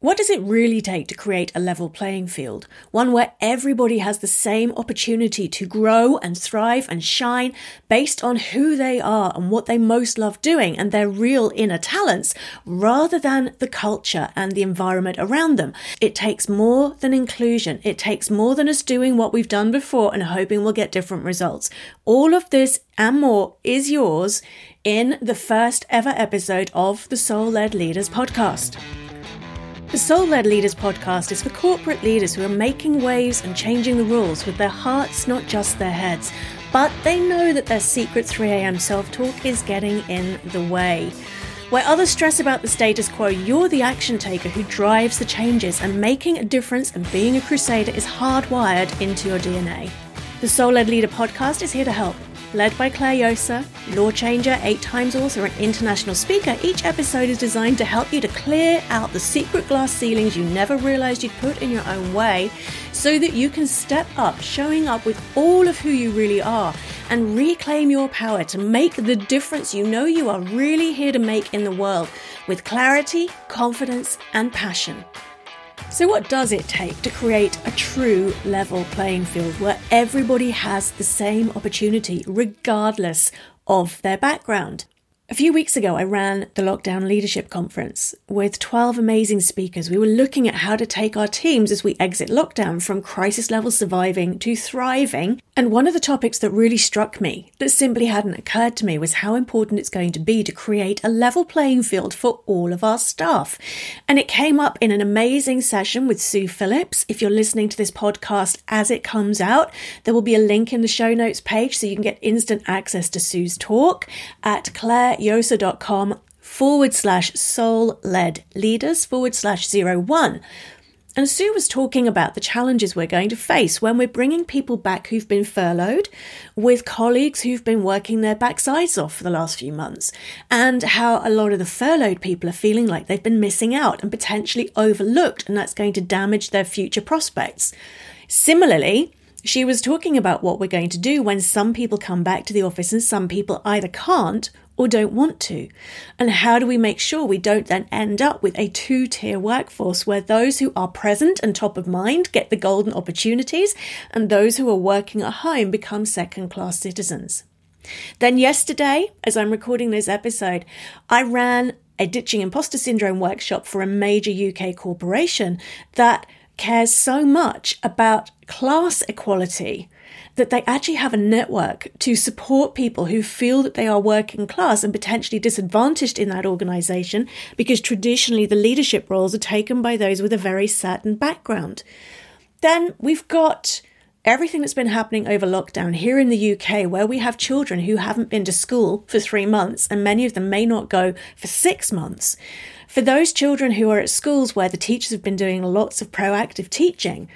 What does it really take to create a level playing field? One where everybody has the same opportunity to grow and thrive and shine based on who they are and what they most love doing and their real inner talents rather than the culture and the environment around them. It takes more than inclusion. It takes more than us doing what we've done before and hoping we'll get different results. All of this and more is yours in the first ever episode of the Soul Led Leaders podcast. The Soul Led Leaders podcast is for corporate leaders who are making waves and changing the rules with their hearts, not just their heads. But they know that their secret 3am self talk is getting in the way. Where others stress about the status quo, you're the action taker who drives the changes, and making a difference and being a crusader is hardwired into your DNA. The Soul Led Leader podcast is here to help. Led by Claire Josa, law changer, eight times author, and international speaker, each episode is designed to help you to clear out the secret glass ceilings you never realized you'd put in your own way so that you can step up, showing up with all of who you really are and reclaim your power to make the difference you know you are really here to make in the world with clarity, confidence, and passion. So, what does it take to create a true level playing field where everybody has the same opportunity, regardless of their background? A few weeks ago, I ran the Lockdown Leadership Conference with 12 amazing speakers. We were looking at how to take our teams as we exit lockdown from crisis level surviving to thriving. And one of the topics that really struck me, that simply hadn't occurred to me, was how important it's going to be to create a level playing field for all of our staff. And it came up in an amazing session with Sue Phillips. If you're listening to this podcast as it comes out, there will be a link in the show notes page so you can get instant access to Sue's talk at Claire josa.com forward slash soul led leaders forward slash zero one. And Sue was talking about the challenges we're going to face when we're bringing people back who've been furloughed with colleagues who've been working their backsides off for the last few months, and how a lot of the furloughed people are feeling like they've been missing out and potentially overlooked, and that's going to damage their future prospects. Similarly, she was talking about what we're going to do when some people come back to the office and some people either can't or don't want to? And how do we make sure we don't then end up with a two tier workforce where those who are present and top of mind get the golden opportunities and those who are working at home become second class citizens? Then, yesterday, as I'm recording this episode, I ran a ditching imposter syndrome workshop for a major UK corporation that cares so much about class equality that they actually have a network to support people who feel that they are working class and potentially disadvantaged in that organization because traditionally the leadership roles are taken by those with a very certain background. Then we've got everything that's been happening over lockdown here in the UK, where we have children who haven't been to school for three months, and many of them may not go for six months. For those children who are at schools where the teachers have been doing lots of proactive teaching,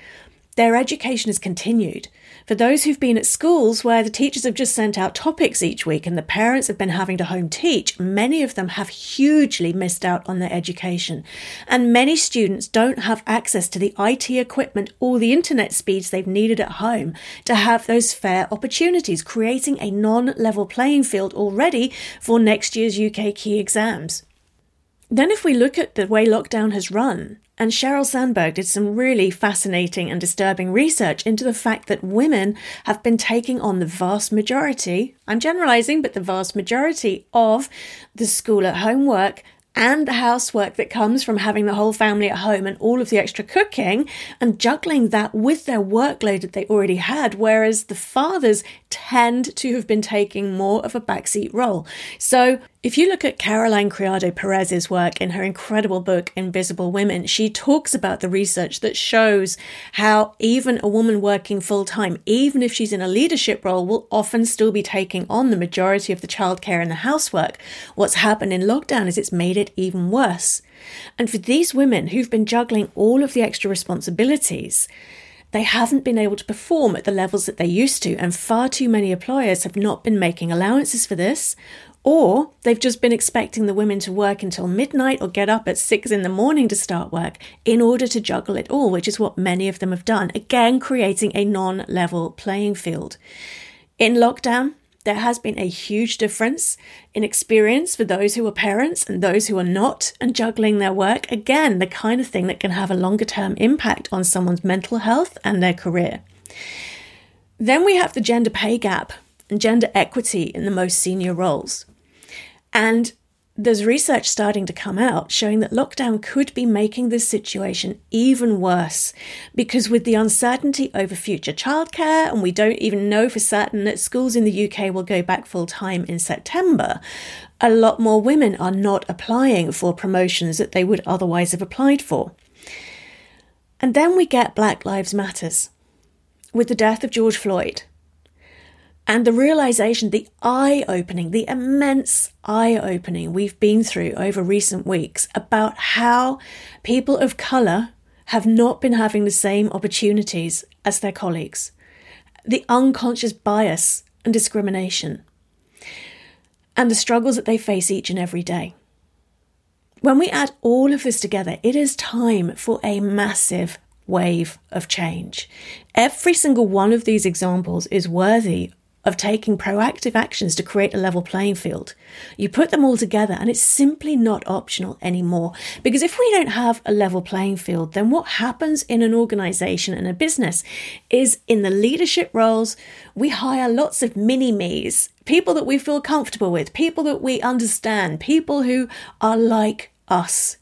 their education has continued. For those who've been at schools where the teachers have just sent out topics each week and the parents have been having to home teach, many of them have hugely missed out on their education. And many students don't have access to the IT equipment or the internet speeds they've needed at home to have those fair opportunities, creating a non level playing field already for next year's UK key exams. Then, if we look at the way lockdown has run, and Sheryl Sandberg did some really fascinating and disturbing research into the fact that women have been taking on the vast majority, I'm generalizing, but the vast majority of the school at home work and the housework that comes from having the whole family at home and all of the extra cooking and juggling that with their workload that they already had. Whereas the fathers tend to have been taking more of a backseat role. So if you look at Caroline Criado Perez's work in her incredible book, Invisible Women, she talks about the research that shows how even a woman working full time, even if she's in a leadership role, will often still be taking on the majority of the childcare and the housework. What's happened in lockdown is it's made it even worse. And for these women who've been juggling all of the extra responsibilities, they haven't been able to perform at the levels that they used to, and far too many employers have not been making allowances for this or they've just been expecting the women to work until midnight or get up at six in the morning to start work in order to juggle it all, which is what many of them have done, again, creating a non level playing field. In lockdown, there has been a huge difference in experience for those who are parents and those who are not, and juggling their work. Again, the kind of thing that can have a longer term impact on someone's mental health and their career. Then we have the gender pay gap and gender equity in the most senior roles. And there's research starting to come out showing that lockdown could be making this situation even worse because with the uncertainty over future childcare and we don't even know for certain that schools in the UK will go back full time in September a lot more women are not applying for promotions that they would otherwise have applied for. And then we get Black Lives Matters. With the death of George Floyd and the realization, the eye opening, the immense eye opening we've been through over recent weeks about how people of colour have not been having the same opportunities as their colleagues, the unconscious bias and discrimination, and the struggles that they face each and every day. When we add all of this together, it is time for a massive wave of change. Every single one of these examples is worthy of taking proactive actions to create a level playing field. You put them all together and it's simply not optional anymore. Because if we don't have a level playing field, then what happens in an organization and a business is in the leadership roles, we hire lots of mini me's, people that we feel comfortable with, people that we understand, people who are like us.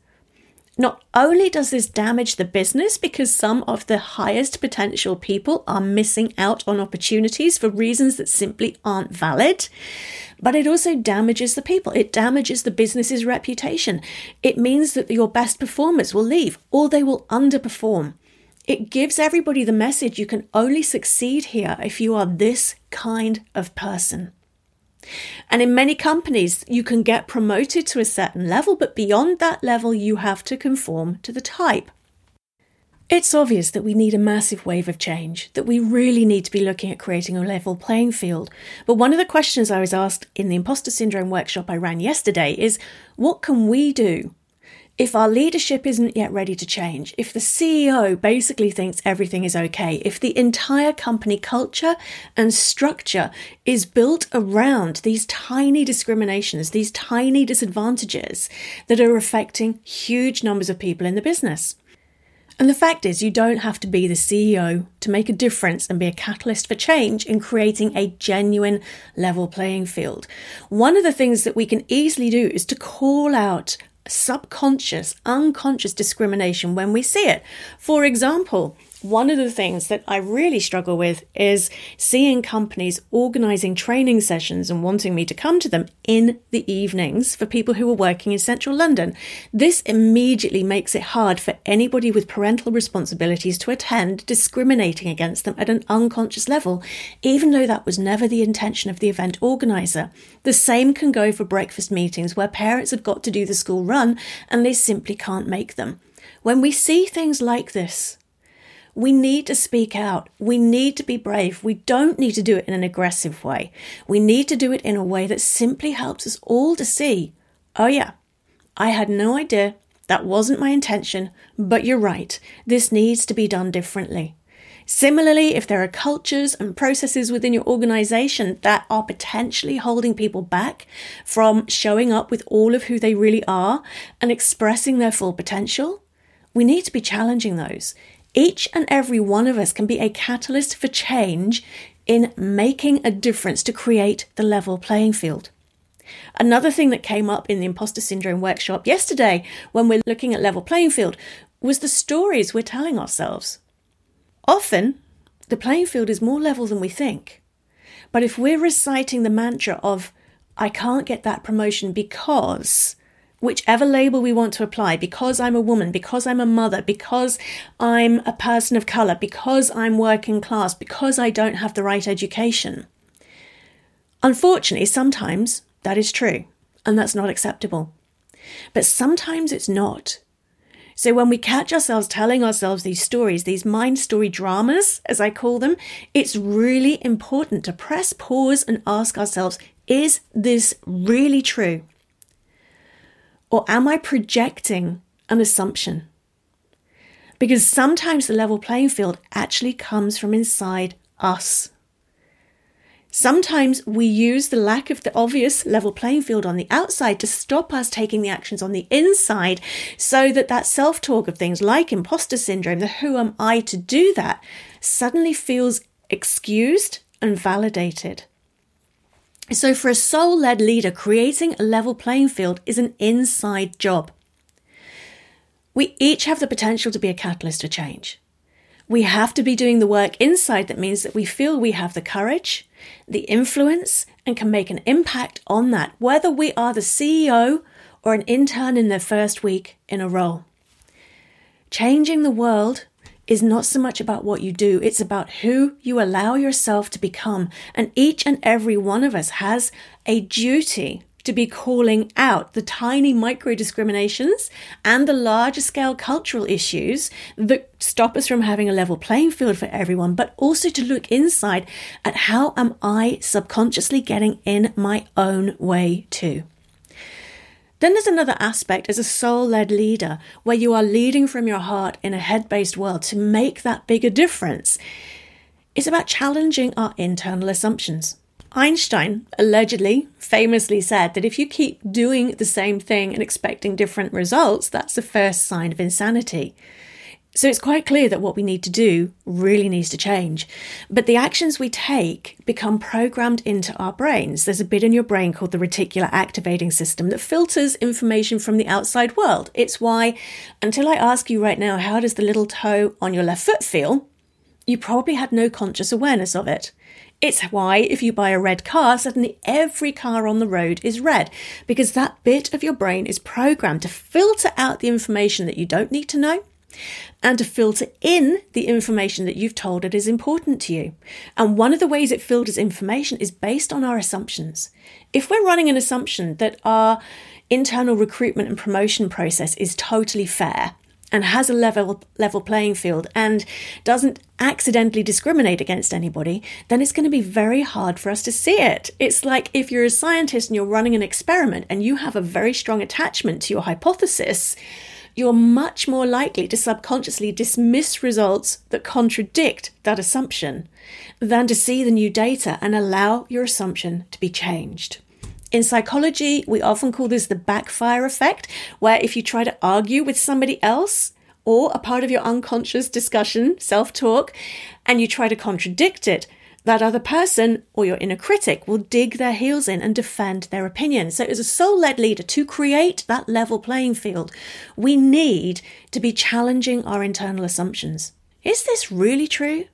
Not only does this damage the business because some of the highest potential people are missing out on opportunities for reasons that simply aren't valid, but it also damages the people. It damages the business's reputation. It means that your best performers will leave or they will underperform. It gives everybody the message you can only succeed here if you are this kind of person. And in many companies, you can get promoted to a certain level, but beyond that level, you have to conform to the type. It's obvious that we need a massive wave of change, that we really need to be looking at creating a level playing field. But one of the questions I was asked in the imposter syndrome workshop I ran yesterday is what can we do if our leadership isn't yet ready to change, if the CEO basically thinks everything is okay, if the entire company culture and structure is built around these tiny discriminations, these tiny disadvantages that are affecting huge numbers of people in the business. And the fact is, you don't have to be the CEO to make a difference and be a catalyst for change in creating a genuine level playing field. One of the things that we can easily do is to call out subconscious, unconscious discrimination when we see it. For example, one of the things that I really struggle with is seeing companies organizing training sessions and wanting me to come to them in the evenings for people who are working in central London. This immediately makes it hard for anybody with parental responsibilities to attend, discriminating against them at an unconscious level, even though that was never the intention of the event organizer. The same can go for breakfast meetings where parents have got to do the school run and they simply can't make them. When we see things like this, we need to speak out. We need to be brave. We don't need to do it in an aggressive way. We need to do it in a way that simply helps us all to see oh, yeah, I had no idea. That wasn't my intention, but you're right. This needs to be done differently. Similarly, if there are cultures and processes within your organization that are potentially holding people back from showing up with all of who they really are and expressing their full potential, we need to be challenging those. Each and every one of us can be a catalyst for change in making a difference to create the level playing field. Another thing that came up in the imposter syndrome workshop yesterday when we're looking at level playing field was the stories we're telling ourselves. Often, the playing field is more level than we think. But if we're reciting the mantra of, I can't get that promotion because whichever label we want to apply, because I'm a woman, because I'm a mother, because I'm a person of colour, because I'm working class, because I don't have the right education. Unfortunately, sometimes that is true, and that's not acceptable. But sometimes it's not. So when we catch ourselves telling ourselves these stories, these mind story dramas, as I call them, it's really important to press pause and ask ourselves, is this really true? Or am I projecting an assumption? Because sometimes the level playing field actually comes from inside us. Sometimes we use the lack of the obvious level playing field on the outside to stop us taking the actions on the inside so that that self talk of things like imposter syndrome, the who am I to do that, suddenly feels excused and validated. So, for a soul led leader, creating a level playing field is an inside job. We each have the potential to be a catalyst for change. We have to be doing the work inside that means that we feel we have the courage, the influence, and can make an impact on that, whether we are the CEO or an intern in their first week in a role. Changing the world is not so much about what you do, it's about who you allow yourself to become. And each and every one of us has a duty to be calling out the tiny micro discriminations and the larger scale cultural issues that stop us from having a level playing field for everyone, but also to look inside at how am I subconsciously getting in my own way too. Then there's another aspect as a soul led leader where you are leading from your heart in a head based world to make that bigger difference. It's about challenging our internal assumptions. Einstein allegedly, famously said that if you keep doing the same thing and expecting different results, that's the first sign of insanity. So it's quite clear that what we need to do really needs to change. But the actions we take become programmed into our brains. There's a bit in your brain called the reticular activating system that filters information from the outside world. It's why, until I ask you right now, how does the little toe on your left foot feel? You probably had no conscious awareness of it. It's why, if you buy a red car, suddenly every car on the road is red, because that bit of your brain is programmed to filter out the information that you don't need to know and to filter in the information that you've told it is important to you. And one of the ways it filters information is based on our assumptions. If we're running an assumption that our internal recruitment and promotion process is totally fair, and has a level level playing field and doesn't accidentally discriminate against anybody, then it's going to be very hard for us to see it. It's like if you're a scientist and you're running an experiment and you have a very strong attachment to your hypothesis, you're much more likely to subconsciously dismiss results that contradict that assumption than to see the new data and allow your assumption to be changed. In psychology, we often call this the backfire effect, where if you try to argue with somebody else or a part of your unconscious discussion, self talk, and you try to contradict it, that other person or your inner critic will dig their heels in and defend their opinion. So, as a soul led leader, to create that level playing field, we need to be challenging our internal assumptions. Is this really true?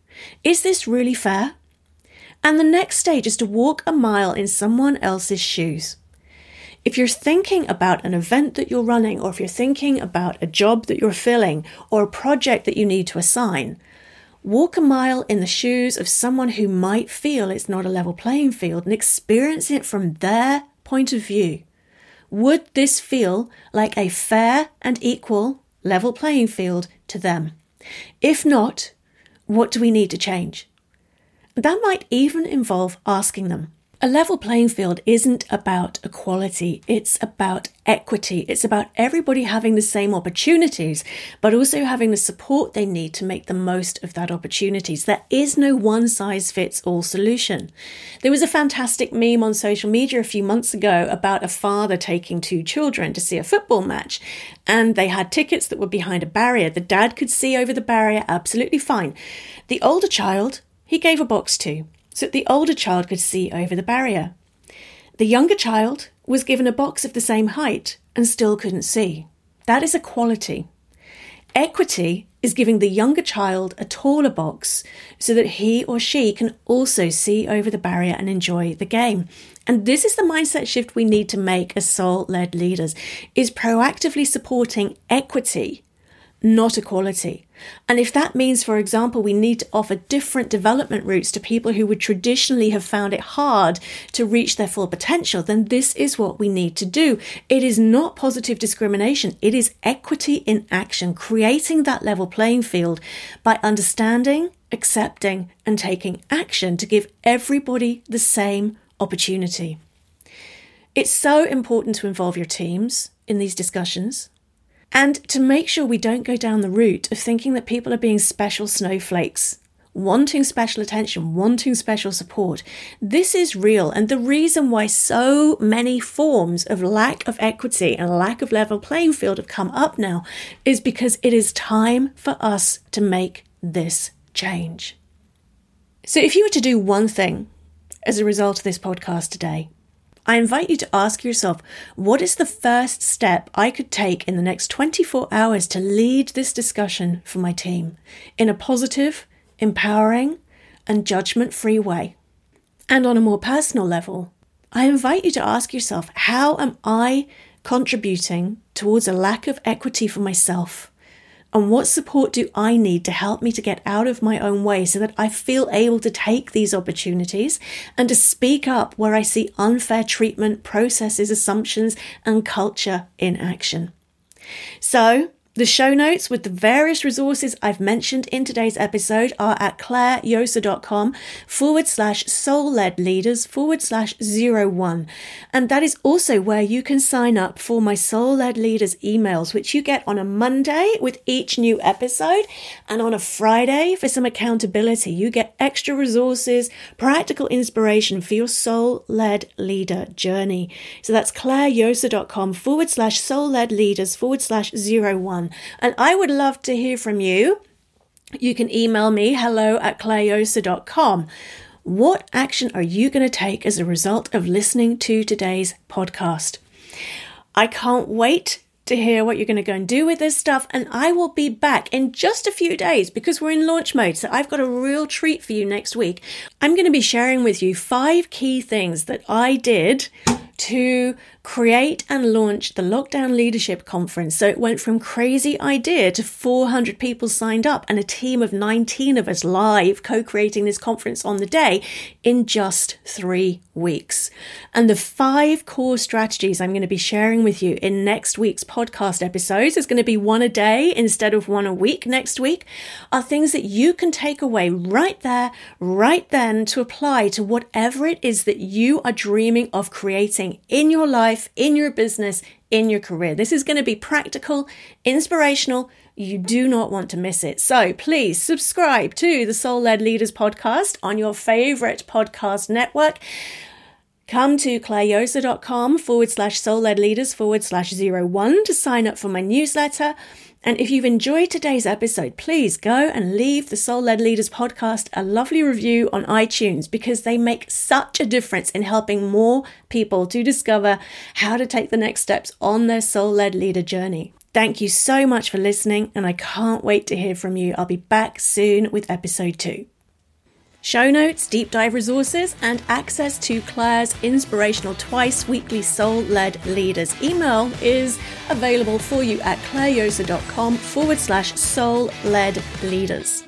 Is this really fair? And the next stage is to walk a mile in someone else's shoes. If you're thinking about an event that you're running, or if you're thinking about a job that you're filling, or a project that you need to assign, walk a mile in the shoes of someone who might feel it's not a level playing field and experience it from their point of view. Would this feel like a fair and equal level playing field to them? If not, what do we need to change? That might even involve asking them. A level playing field isn't about equality, it's about equity. It's about everybody having the same opportunities, but also having the support they need to make the most of that opportunities. There is no one size fits all solution. There was a fantastic meme on social media a few months ago about a father taking two children to see a football match, and they had tickets that were behind a barrier. The dad could see over the barrier absolutely fine. The older child he gave a box to, so that the older child could see over the barrier. The younger child was given a box of the same height and still couldn't see. That is equality. Equity is giving the younger child a taller box so that he or she can also see over the barrier and enjoy the game. And this is the mindset shift we need to make as soul-led leaders is proactively supporting equity not equality. And if that means, for example, we need to offer different development routes to people who would traditionally have found it hard to reach their full potential, then this is what we need to do. It is not positive discrimination, it is equity in action, creating that level playing field by understanding, accepting, and taking action to give everybody the same opportunity. It's so important to involve your teams in these discussions and to make sure we don't go down the route of thinking that people are being special snowflakes wanting special attention, wanting special support. This is real. And the reason why so many forms of lack of equity and lack of level playing field have come up now is because it is time for us to make this change. So, if you were to do one thing as a result of this podcast today, I invite you to ask yourself what is the first step I could take in the next 24 hours to lead this discussion for my team in a positive, empowering, and judgment free way? And on a more personal level, I invite you to ask yourself how am I contributing towards a lack of equity for myself? And what support do I need to help me to get out of my own way so that I feel able to take these opportunities and to speak up where I see unfair treatment, processes, assumptions, and culture in action? So, the show notes with the various resources I've mentioned in today's episode are at clairejosa.com forward slash soul led leaders forward slash zero one. And that is also where you can sign up for my soul led leaders emails, which you get on a Monday with each new episode and on a Friday for some accountability. You get extra resources, practical inspiration for your soul led leader journey. So that's clairejosa.com forward slash soul led leaders forward slash zero one. And I would love to hear from you. You can email me hello at clairejosa.com. What action are you going to take as a result of listening to today's podcast? I can't wait to hear what you're going to go and do with this stuff. And I will be back in just a few days because we're in launch mode. So I've got a real treat for you next week. I'm going to be sharing with you five key things that I did to create and launch the Lockdown Leadership Conference. So it went from crazy idea to 400 people signed up and a team of 19 of us live co creating this conference on the day in just three weeks. And the five core strategies I'm going to be sharing with you in next week's podcast episodes is going to be one a day instead of one a week next week are things that you can take away right there, right then to apply to whatever it is that you are dreaming of creating in your life, in your business, in your career. This is going to be practical, inspirational, you do not want to miss it. So please subscribe to the Soul Led Leaders podcast on your favorite podcast network. Come to clairejosa.com forward slash soul led leaders forward slash zero one to sign up for my newsletter. And if you've enjoyed today's episode, please go and leave the Soul Led Leaders podcast a lovely review on iTunes because they make such a difference in helping more people to discover how to take the next steps on their soul led leader journey. Thank you so much for listening, and I can't wait to hear from you. I'll be back soon with episode two. Show notes, deep dive resources, and access to Claire's inspirational twice weekly soul led leaders email is available for you at clairejosa.com forward slash soul led leaders.